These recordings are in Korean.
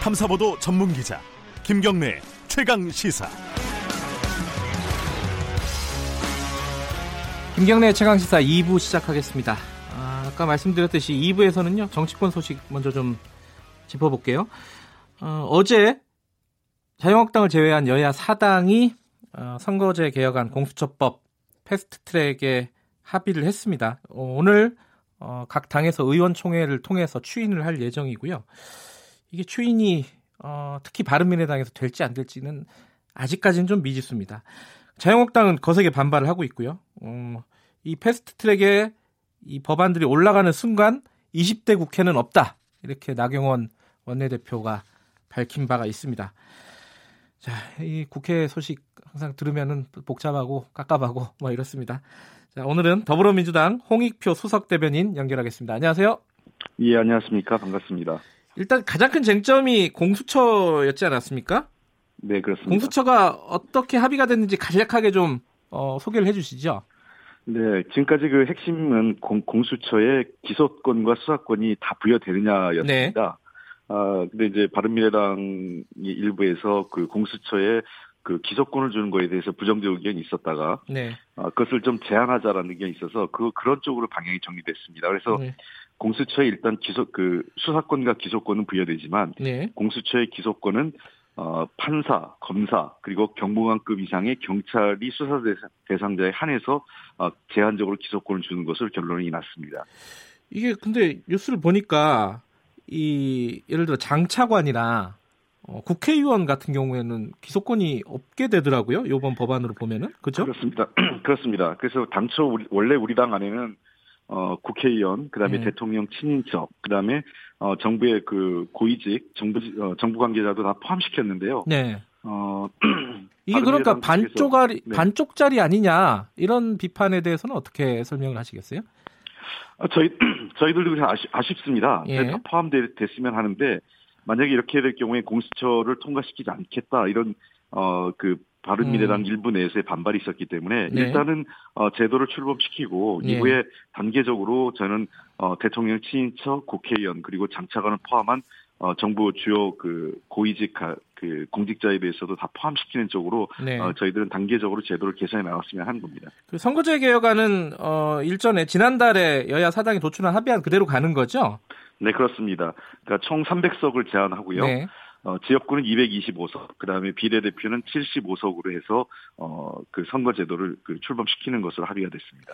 탐사보도 전문 기자 김경래 최강 시사. 김경래 최강 시사 2부 시작하겠습니다. 아, 까 말씀드렸듯이 2부에서는요 정치권 소식 먼저 좀 짚어볼게요. 어, 제 자유한국당을 제외한 여야 4당이 어, 선거제 개혁안 공수처법 패스트트랙에 합의를 했습니다. 어, 오늘 어, 각 당에서 의원총회를 통해서 추인을 할 예정이고요. 이게 추인이 어, 특히 바른미래당에서 될지 안 될지는 아직까지는 좀 미지수입니다. 자유한국당은 거세게 반발을 하고 있고요. 어, 이 패스트트랙에 이 법안들이 올라가는 순간 20대 국회는 없다 이렇게 나경원 원내대표가 밝힌 바가 있습니다. 자, 이 국회 소식 항상 들으면은 복잡하고 깝깝하고 뭐 이렇습니다. 자, 오늘은 더불어민주당 홍익표 수석 대변인 연결하겠습니다. 안녕하세요. 예, 안녕하십니까. 반갑습니다. 일단 가장 큰 쟁점이 공수처였지 않았습니까? 네, 그렇습니다. 공수처가 어떻게 합의가 됐는지 간략하게 좀 어, 소개를 해주시죠. 네, 지금까지 그 핵심은 공, 공수처의 기소권과 수사권이 다 부여되느냐였습니다. 네. 아, 근데 이제 바른미래당 일부에서 그 공수처에 그 기소권을 주는 거에 대해서 부정적 의견이 있었다가 네. 아, 그것을 좀 제한하자라는 의견이 있어서 그 그런 쪽으로 방향이 정리됐습니다. 그래서 네. 공수처에 일단 기소 그 수사권과 기소권은 부여되지만 네. 공수처의 기소권은 어, 판사, 검사 그리고 경무관급 이상의 경찰이 수사 대상자에 한해서 어, 제한적으로 기소권을 주는 것을 결론이 났습니다. 이게 근데 뉴스를 보니까 이 예를 들어 장차관이나 어, 국회의원 같은 경우에는 기소권이 없게 되더라고요. 이번 법안으로 보면은 그렇죠? 그렇습니다. 그렇습니다. 그래서 당초 우리, 원래 우리 당 안에는 어, 국회의원, 그다음에 네. 대통령 친인척, 그다음에 어, 정부의 그 고위직, 정부 어, 정부 관계자도 다 포함시켰는데요. 네. 어, 이게 그러니까 반쪽짜리 네. 반쪽짜리 아니냐 이런 비판에 대해서는 어떻게 설명을 하시겠어요? 아, 저희 저희들도 아쉽, 아쉽습니다. 예. 다 포함됐으면 하는데 만약에 이렇게 될 경우에 공수처를 통과시키지 않겠다 이런 어 그 바른미래당 음. 일부 내에서의 반발이 있었기 때문에 네. 일단은 어, 제도를 출범시키고 네. 이후에 단계적으로 저는 어, 대통령 친인척, 국회의원 그리고 장차관을 포함한 어, 정부 주요 그 고위직 그 공직자에 대해서도 다 포함시키는 쪽으로 네. 어, 저희들은 단계적으로 제도를 개선해 나갔으면 하는 겁니다. 그 선거제 개혁안은 어, 일전에 지난달에 여야 사당이 도출한 합의안 그대로 가는 거죠? 네 그렇습니다. 그러니까 총 300석을 제안하고요. 네. 어, 지역구는 225석, 그 다음에 비례대표는 75석으로 해서 어, 그 선거제도를 그 출범시키는 것으로 합의가 됐습니다.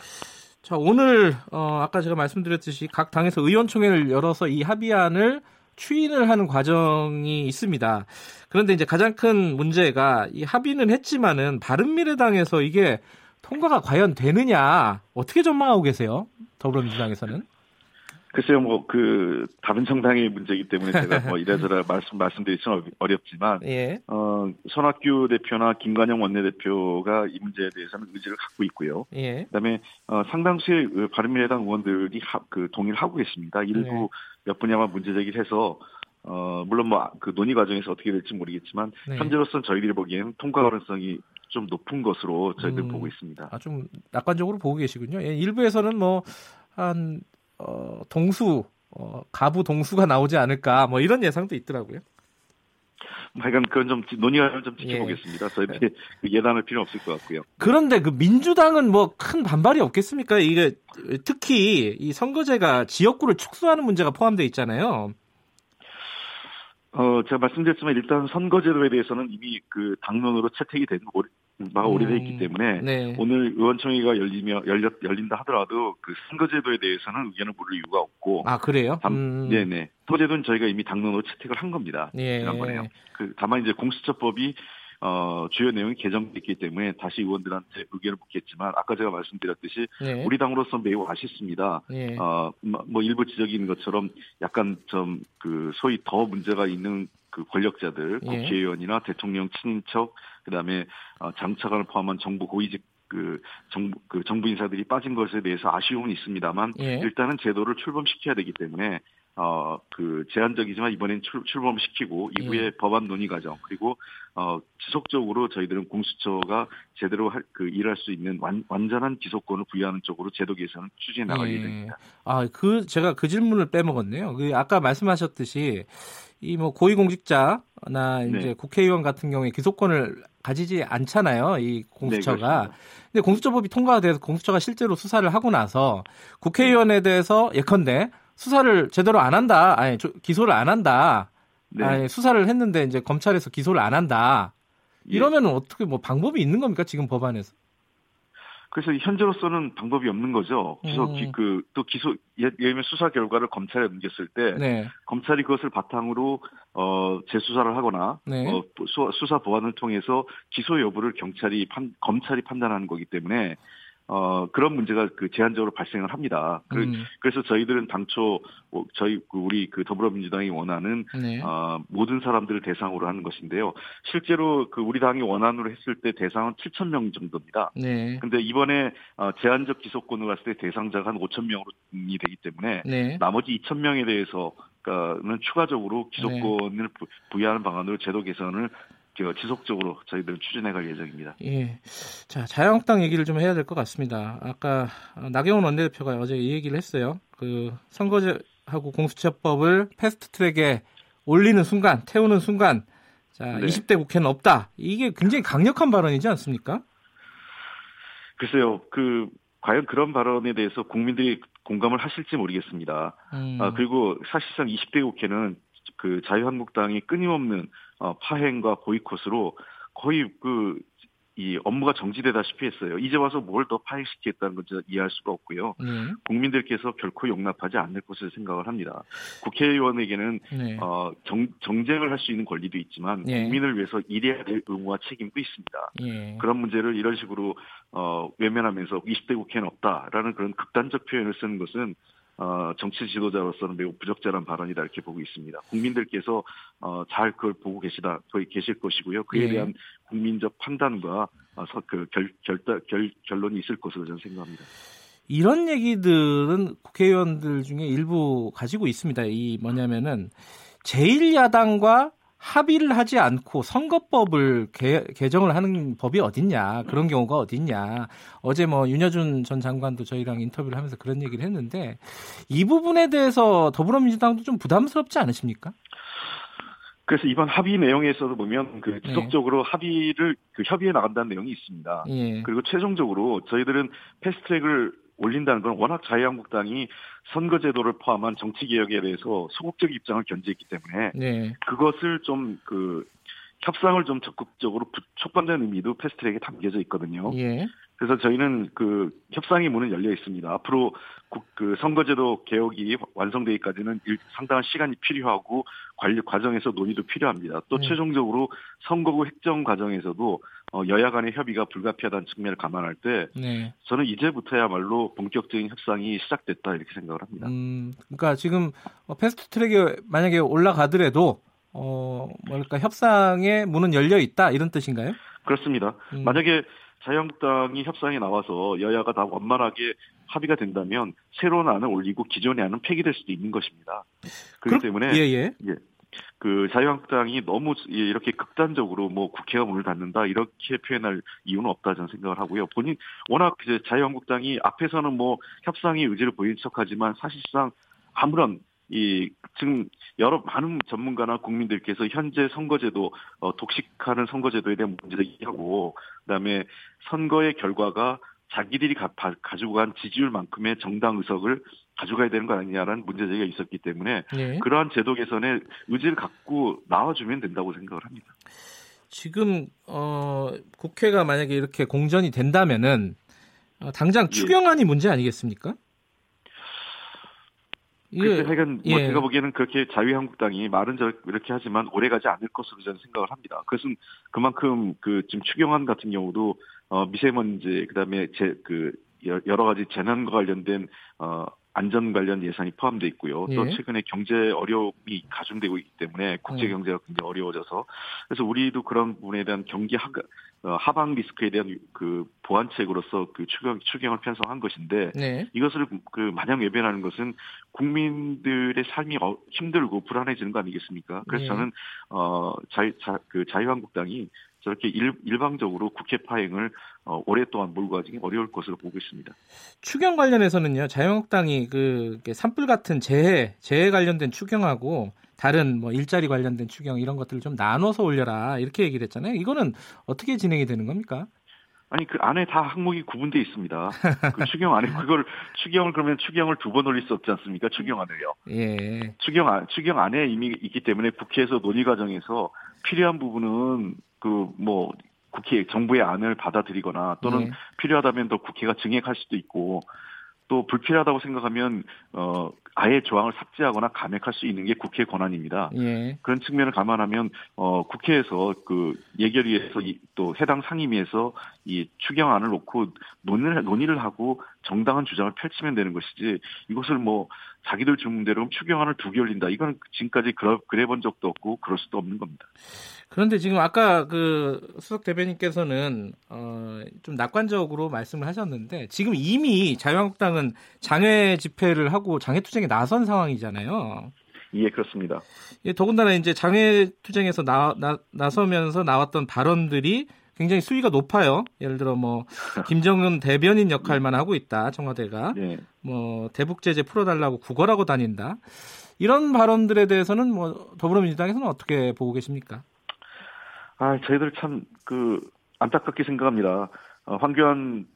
자 오늘 어, 아까 제가 말씀드렸듯이 각 당에서 의원총회를 열어서 이 합의안을 추인을 하는 과정이 있습니다. 그런데 이제 가장 큰 문제가 이 합의는 했지만은 바른미래당에서 이게 통과가 과연 되느냐 어떻게 전망하고 계세요? 더불어민주당에서는? 글쎄요, 뭐, 그, 다른 정당의 문제이기 때문에 제가 뭐 이래저래 말씀, 말씀드리기는 어렵지만, 예. 어, 손학규 대표나 김관영 원내대표가 이 문제에 대해서는 의지를 갖고 있고요. 예. 그 다음에, 어, 상당수의 그 바른미래당 의원들이 하, 그 동의를 하고 계십니다. 일부 예. 몇 분야만 문제 제기를 해서, 어, 물론 뭐, 그 논의 과정에서 어떻게 될지 모르겠지만, 네. 현재로서는 저희들이 보기에는 통과 가능성이 좀 높은 것으로 저희들 음, 보고 있습니다. 아, 좀 낙관적으로 보고 계시군요. 예, 일부에서는 뭐, 한 어, 동수 어, 가부 동수가 나오지 않을까 뭐 이런 예상도 있더라고요. 하여간 그건 좀 논의를 좀 지켜보겠습니다. 예. 저희들이 그 예단할 필요 없을 것 같고요. 그런데 그 민주당은 뭐 큰 반발이 없겠습니까? 이게 특히 이 선거제가 지역구를 축소하는 문제가 포함되어 있잖아요. 어, 제가 말씀드렸지만 일단 선거제도에 대해서는 이미 그 당론으로 채택이 된 바가 음, 오래돼 있기 때문에 네. 오늘 의원총회가 열리며 열렸 열린다 하더라도 그 선거제도에 대해서는 의견을 물을 이유가 없고 아 그래요? 음. 네 네 선거제도는 저희가 이미 당론으로 채택을 한 겁니다. 예. 지난번에요. 그 다만 이제 공수처법이 어, 주요 내용이 개정됐기 때문에 다시 의원들한테 의견을 묻겠지만 아까 제가 말씀드렸듯이 네. 우리 당으로서 매우 아쉽습니다. 네. 어, 뭐, 뭐 일부 있는 것처럼 약간 좀 그 소위 더 문제가 있는 그 권력자들, 예. 국회의원이나 대통령 친인척, 그다음에 어, 장차관을 포함한 정부 고위직 그 정부 그 정부 인사들이 빠진 것에 대해서 아쉬움은 있습니다만 예. 일단은 제도를 출범시켜야 되기 때문에 어, 그 제한적이지만 이번엔 출, 출범시키고 이후에 예. 법안 논의 과정 그리고 어, 지속적으로 저희들은 공수처가 제대로 할, 그 일할 수 있는 완, 완전한 기소권을 부여하는 쪽으로 제도 개선을 추진해 나가게 예. 됩니다. 아, 그 제가 그 질문을 빼먹었네요. 그 아까 말씀하셨듯이 이 뭐 고위공직자나 이제 네. 국회의원 같은 경우에 기소권을 가지지 않잖아요. 이 공수처가. 네, 근데 공수처법이 통과가 돼서 공수처가 실제로 수사를 하고 나서 국회의원에 대해서 예컨대 수사를 제대로 안 한다. 아니 기소를 안 한다. 네. 아니, 수사를 했는데 이제 검찰에서 기소를 안 한다. 예. 이러면 은 어떻게 뭐 방법이 있는 겁니까 지금 법안에서? 그래서 현재로서는 방법이 없는 거죠. 기소 음. 그또 기소 예를 들면 수사 결과를 검찰에 넘겼을 때 네. 검찰이 그것을 바탕으로 어 재수사를 하거나 네. 어 수사 보완을 통해서 기소 여부를 경찰이 판, 검찰이 판단하는 거기 때문에 어, 그런 문제가 그 제한적으로 발생을 합니다. 그, 음. 그 래서 저희들은 당초 뭐 저희 그 우리 그 더불어민주당이 원하는 네. 어, 모든 사람들을 대상으로 하는 것인데요. 실제로 그 우리 당이 원안으로 했을 때 대상은 7천 명 정도입니다. 네. 근데 이번에 어, 제한적 기소권으로 갔을 때 대상자가 한 5천 명이 되기 때문에 네. 나머지 2천 명에 대해서 는 추가적으로 기소권을 네. 부여하는 방안으로 제도 개선을 지속적으로 저희들은 추진해갈 예정입니다. 예. 자, 자유한국당 얘기를 좀 해야 될 것 같습니다. 아까 나경원 원내대표가 어제 이 얘기를 했어요. 그 선거제하고 공수처법을 패스트트랙에 올리는 순간, 태우는 순간, 자, 네. 20대 국회는 없다. 이게 굉장히 강력한 발언이지 않습니까? 글쎄요, 그 과연 그런 발언에 대해서 국민들이 공감을 하실지 모르겠습니다. 음. 아, 그리고 사실상 20대 국회는 그 자유한국당이 끊임없는 어, 파행과 보이콧으로 거의 그 이 업무가 정지되다시피 했어요. 이제 와서 뭘 더 파행시키겠다는 건지 이해할 수가 없고요. 네. 국민들께서 결코 용납하지 않을 것을 생각을 합니다. 국회의원에게는 네. 어, 정, 정쟁을 할 수 있는 권리도 있지만 네. 국민을 위해서 일해야 될 의무와 책임도 있습니다. 예. 그런 문제를 이런 식으로 어, 외면하면서 20대 국회는 없다라는 그런 극단적 표현을 쓰는 것은 어, 정치 지도자로서는 매우 부적절한 발언이다 이렇게 보고 있습니다. 국민들께서 어, 잘 그걸 보고 계시다 거의 계실 것이고요. 그에 예. 대한 국민적 판단과 어, 그 결, 결, 결, 결론이 있을 것으로 저는 생각합니다. 이런 얘기들은 국회의원들 중에 일부 가지고 있습니다. 이 뭐냐면은 제1야당과 합의를 하지 않고 선거법을 개, 정을 하는 법이 어딨냐 그런 경우가 어딨냐 어제 뭐 윤여준 전 장관도 저희랑 인터뷰를 하면서 그런 얘기를 했는데 이 부분에 대해서 더불어민주당도 좀 부담스럽지 않으십니까? 그래서 이번 합의 내용에서도 보면 그 네. 지속적으로 네. 합의를 그 협의해 나간다는 내용이 있습니다. 예. 그리고 최종적으로 저희들은 패스트트랙을 올린다는 건 워낙 자유한국당이 선거제도를 포함한 정치개혁에 대해서 소극적 입장을 견지했기 때문에 네. 그것을 좀 그 협상을 좀 적극적으로 촉발하는 의미도 패스트트랙에 담겨져 있거든요. 예. 그래서 저희는 그 협상의 문은 열려 있습니다. 앞으로 그 선거제도 개혁이 완성되기까지는 상당한 시간이 필요하고 관리 과정에서 논의도 필요합니다. 또 네. 최종적으로 선거구 획정 과정에서도 어, 여야 간의 협의가 불가피하다는 측면을 감안할 때 네. 저는 이제부터야말로 본격적인 협상이 시작됐다 이렇게 생각을 합니다. 음, 그러니까 지금 어, 패스트 트랙에 만약에 올라가더라도 어, 뭐랄까 협상의 문은 열려 있다 이런 뜻인가요? 그렇습니다. 음. 만약에 자유한국당이 협상에 나와서 여야가 다 원만하게 합의가 된다면 새로운 안을 올리고 기존의 안은 폐기될 수도 있는 것입니다. 그렇기 때문에 예, 예. 예. 그 자유한국당이 너무 이렇게 극단적으로 뭐 국회가 문을 닫는다 이렇게 표현할 이유는 없다 저는 생각을 하고요. 본인 워낙 이제 자유한국당이 앞에서는 뭐 협상의 의지를 보인 척하지만 사실상 아무런 이 지금 여러 많은 전문가나 국민들께서 현재 선거제도 어, 독식하는 선거제도에 대한 문제를 얘기하고 그다음에 선거의 결과가 자기들이 가, 가지고 간 지지율만큼의 정당 의석을 가져가야 되는 거 아니냐라는 문제 제기가 있었기 때문에 네. 그러한 제도 개선에 의지를 갖고 나와주면 된다고 생각을 합니다. 지금 어, 국회가 만약에 이렇게 공전이 된다면은 어, 당장 예. 추경안이 예. 문제 아니겠습니까? 그래서 예. 하여간 뭐 예. 제가 보기에는 그렇게 자유한국당이 말은 저 이렇게 하지만 오래가지 않을 것으로 저는 생각을 합니다. 그것은 그만큼 그 지금 추경안 같은 경우도 어 미세먼지 그다음에 제 그 여러 가지 재난과 관련된 어 안전 관련 예산이 포함되어 있고요. 또 예. 최근에 경제 어려움이 가중되고 있기 때문에 국제 음. 경제가 굉장히 어려워져서 그래서 우리도 그런 부분에 대한 경기 하, 어, 하방 리스크에 대한 그 보완책으로서 그 추경 추경을 편성한 것인데 네. 이것을 그 마냥 외면하는 것은 국민들의 삶이 어, 힘들고 불안해지는 거 아니겠습니까? 그래서 네. 저는 어 자유 자, 그 자유한국당이 저렇게 일, 일방적으로 국회 파행을 어, 오랫동안 몰고 가기 어려울 것으로 보고 있습니다. 추경 관련해서는요, 자유한국당이 그 산불 같은 재해, 재해 관련된 추경하고 다른 뭐 일자리 관련된 추경 이런 것들을 좀 나눠서 올려라 이렇게 얘기를 했잖아요. 이거는 어떻게 진행이 되는 겁니까? 아니 그 안에 다 항목이 구분돼 있습니다. 그 추경 안에 그걸 추경을 그러면 추경을 두 번 올릴 수 없지 않습니까? 추경 안을요. 예. 추경 안 추경 안에 이미 있기 때문에 국회에서 논의 과정에서 필요한 부분은 그 뭐 국회 정부의 안을 받아들이거나 또는 예. 필요하다면 더 국회가 증액할 수도 있고 또 불필요하다고 생각하면 어 아예 조항을 삭제하거나 감액할 수 있는 게 국회 권한입니다. 예. 그런 측면을 감안하면 어 국회에서 그 예결위에서 이, 또 해당 상임위에서 이 추경안을 놓고 논의를 논의를 하고 정당한 주장을 펼치면 되는 것이지 이것을 뭐 자기들 주문대로 추경안을 두 개 올린다. 이건 지금까지 그러, 그래 본 적도 없고 그럴 수도 없는 겁니다. 그런데 지금 아까 그 수석 대변인께서는 어, 좀 낙관적으로 말씀을 하셨는데 지금 이미 자유한국당은 장외 집회를 하고 장외 투쟁에 나선 상황이잖아요. 예, 그렇습니다. 예, 더군다나 이제 장외 투쟁에서 나, 나, 나서면서 나왔던 발언들이 굉장히 수위가 높아요. 예를 들어 뭐 김정은 대변인 역할만 하고 있다 청와대가 네. 뭐 대북 제재 풀어달라고 구걸하고 다닌다 이런 발언들에 대해서는 뭐 더불어민주당에서는 어떻게 보고 계십니까? 아 저희들 참 그 안타깝게 생각합니다. 어, 황교안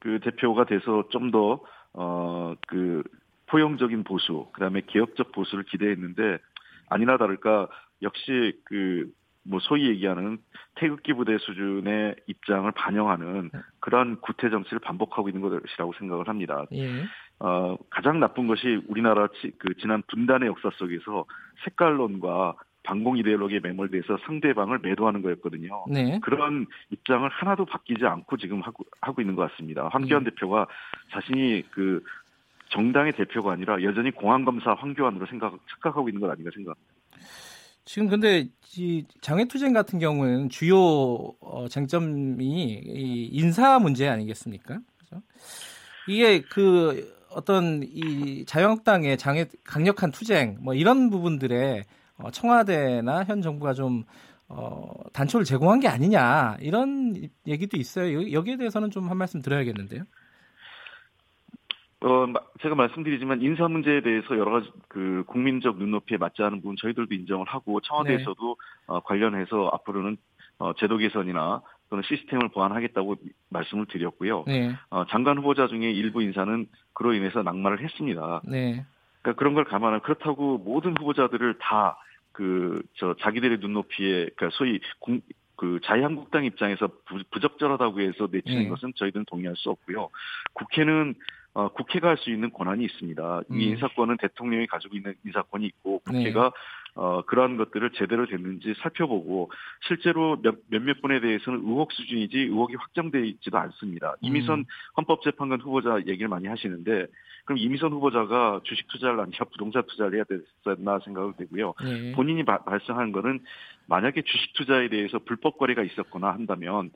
그 대표가 돼서 좀 더 어 그 포용적인 보수 그다음에 개혁적 보수를 기대했는데 아니나 다를까 역시 그 뭐 소위 얘기하는 태극기 부대 수준의 입장을 반영하는 네. 그러한 구태 정치를 반복하고 있는 것이라고 생각을 합니다. 예. 어, 가장 나쁜 것이 우리나라 그 지난 분단의 역사 속에서 색깔론과 반공 이데올로기에 매몰돼서 상대방을 매도하는 거였거든요. 네. 그런 입장을 하나도 바뀌지 않고 지금 하고 하고 있는 것 같습니다. 황교안 네. 대표가 자신이 그 정당의 대표가 아니라 여전히 공안검사 황교안으로 생각 착각하고 있는 것 아닌가 생각합니다. 지금 근데 이 장외투쟁 같은 경우는 주요 어, 쟁점이 이 인사 문제 아니겠습니까? 그죠? 이게 그 어떤 이 자유한국당의 장애 강력한 투쟁 뭐 이런 부분들에 어, 청와대나 현 정부가 좀 어, 단초를 제공한 게 아니냐 이런 얘기도 있어요. 여기에 대해서는 좀 한 말씀 드려야겠는데요. 어, 제가 말씀드리지만 인사 문제에 대해서 여러 가지 그 국민적 눈높이에 맞지 않은 부분 저희들도 인정을 하고 청와대에서도 네. 어, 관련해서 앞으로는 어, 제도 개선이나 또는 시스템을 보완하겠다고 말씀을 드렸고요. 네. 어, 장관 후보자 중에 일부 인사는 그로 인해서 낙마를 했습니다. 네. 그러니까 그런 걸 감안하면 그렇다고 모든 후보자들을 다 그 저 자기들의 눈높이에 그러니까 소위 공, 그 자유한국당 입장에서 부, 적절하다고 해서 내치는 네. 것은 저희들은 동의할 수 없고요. 국회는 어, 국회가 할 수 있는 권한이 있습니다. 음. 이 인사권은 대통령이 가지고 있는 인사권이 있고 국회가 네. 어, 그러한 것들을 제대로 됐는지 살펴보고 실제로 몇, 몇몇 분에 대해서는 의혹 수준이지 의혹이 확정돼 있지도 않습니다. 음. 이미선 헌법재판관 후보자 얘기를 많이 하시는데 그럼 이미선 후보자가 주식 투자를 아니라 부동산 투자를 해야 됐었나 생각을 되고요. 네. 본인이 바, 발생한 거는 만약에 주식 투자에 대해서 불법 거래가 있었거나 한다면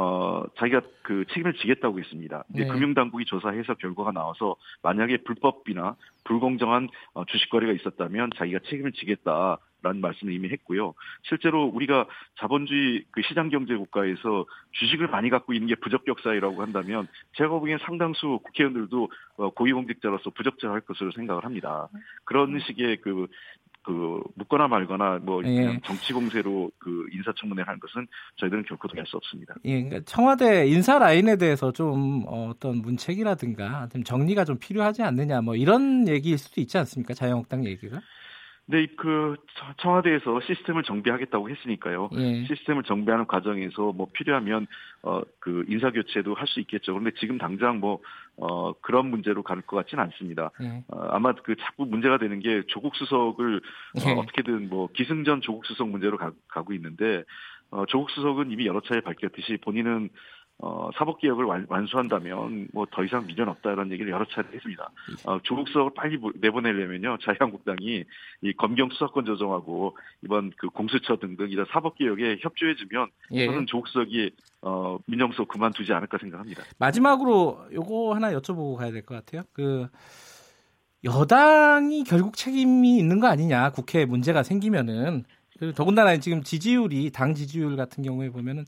어, 자기가 그 책임을 지겠다고 했습니다. 네. 금융당국이 조사해서 결과가 나와서 만약에 불법이나 불공정한 어, 주식 거래가 있었다면 자기가 책임을 지겠다. 라는 말씀을 이미 했고요. 실제로 우리가 자본주의 그 시장 경제 국가에서 주식을 많이 갖고 있는 게 부적격 사회라고 한다면 제가 보기엔 상당수 국회의원들도 어, 고위공직자로서 부적절할 것으로 생각을 합니다. 그런 식의 그 그 묻거나 말거나 뭐 예. 정치 공세로 그 인사청문회를 하는 것은 저희들은 결코 동의할 수 없습니다. 예, 그러니까 청와대 인사 라인에 대해서 좀 어떤 문책이라든가 좀 정리가 좀 필요하지 않느냐 뭐 이런 얘기일 수도 있지 않습니까? 자유한국당 얘기가? 네, 그 청와대에서 시스템을 정비하겠다고 했으니까요. 예. 시스템을 정비하는 과정에서 뭐 필요하면 어 그 인사 교체도 할 수 있겠죠. 그런데 지금 당장 뭐어 그런 문제로 갈 것 같지는 않습니다. 예. 어, 아마 그 자꾸 문제가 되는 게 조국 수석을 어, 예. 어, 어떻게든 뭐 기승전 조국 수석 문제로 가, 가고 있는데 어 조국 수석은 이미 여러 차례 밝혔듯이 본인은 어, 사법개혁을 완, 수한다면 뭐 더 이상 미련 없다라는 얘기를 여러 차례 했습니다. 어, 조국 수석을 빨리 내보내려면요 자유한국당이 이 검경 수사권 조정하고 이번 그 공수처 등등 이런 사법개혁에 협조해주면 예. 저는 조국 수석이 어, 민정수석 그만두지 않을까 생각합니다. 마지막으로 요거 하나 여쭤보고 가야 될 것 같아요. 그 여당이 결국 책임이 있는 거 아니냐 국회에 문제가 생기면은 그 더군다나 지금 지지율이 당 지지율 같은 경우에 보면은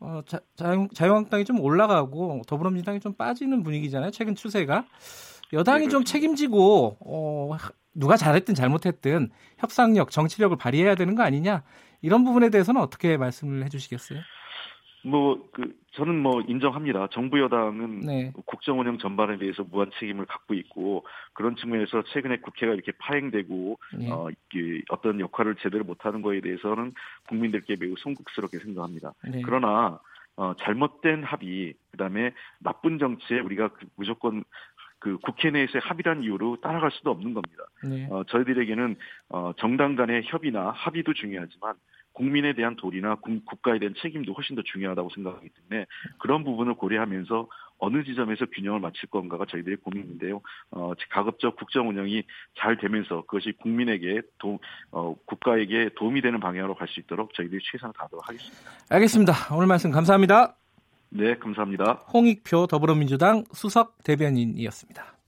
어, 자, 자유, 자유한국당이 좀 올라가고 더불어민주당이 좀 빠지는 분위기잖아요. 최근 추세가. 여당이 네, 좀 책임지고 어, 누가 잘했든 잘못했든 협상력, 정치력을 발휘해야 되는 거 아니냐 이런 부분에 대해서는 어떻게 말씀을 해주시겠어요? 뭐, 그, 저는 뭐 인정합니다. 정부 여당은 네. 국정 운영 전반에 대해서 무한 책임을 갖고 있고 그런 측면에서 최근에 국회가 이렇게 파행되고 네. 어, 이, 어떤 역할을 제대로 못하는 거에 대해서는 국민들께 매우 송구스럽게 생각합니다. 네. 그러나 어, 잘못된 합의, 그 다음에 나쁜 정치에 우리가 그 무조건 그 국회 내에서의 합의란 이유로 따라갈 수도 없는 겁니다. 네. 어, 저희들에게는 어, 정당 간의 협의나 합의도 중요하지만 국민에 대한 도리나 국가에 대한 책임도 훨씬 더 중요하다고 생각하기 때문에 그런 부분을 고려하면서 어느 지점에서 균형을 맞출 건가가 저희들의 고민인데요. 어, 가급적 국정 운영이 잘 되면서 그것이 국민에게 도, 어, 국가에게 도움이 되는 방향으로 갈 수 있도록 저희들이 최선을 다하도록 하겠습니다. 알겠습니다. 오늘 말씀 감사합니다. 네, 감사합니다. 홍익표 더불어민주당 수석 대변인이었습니다.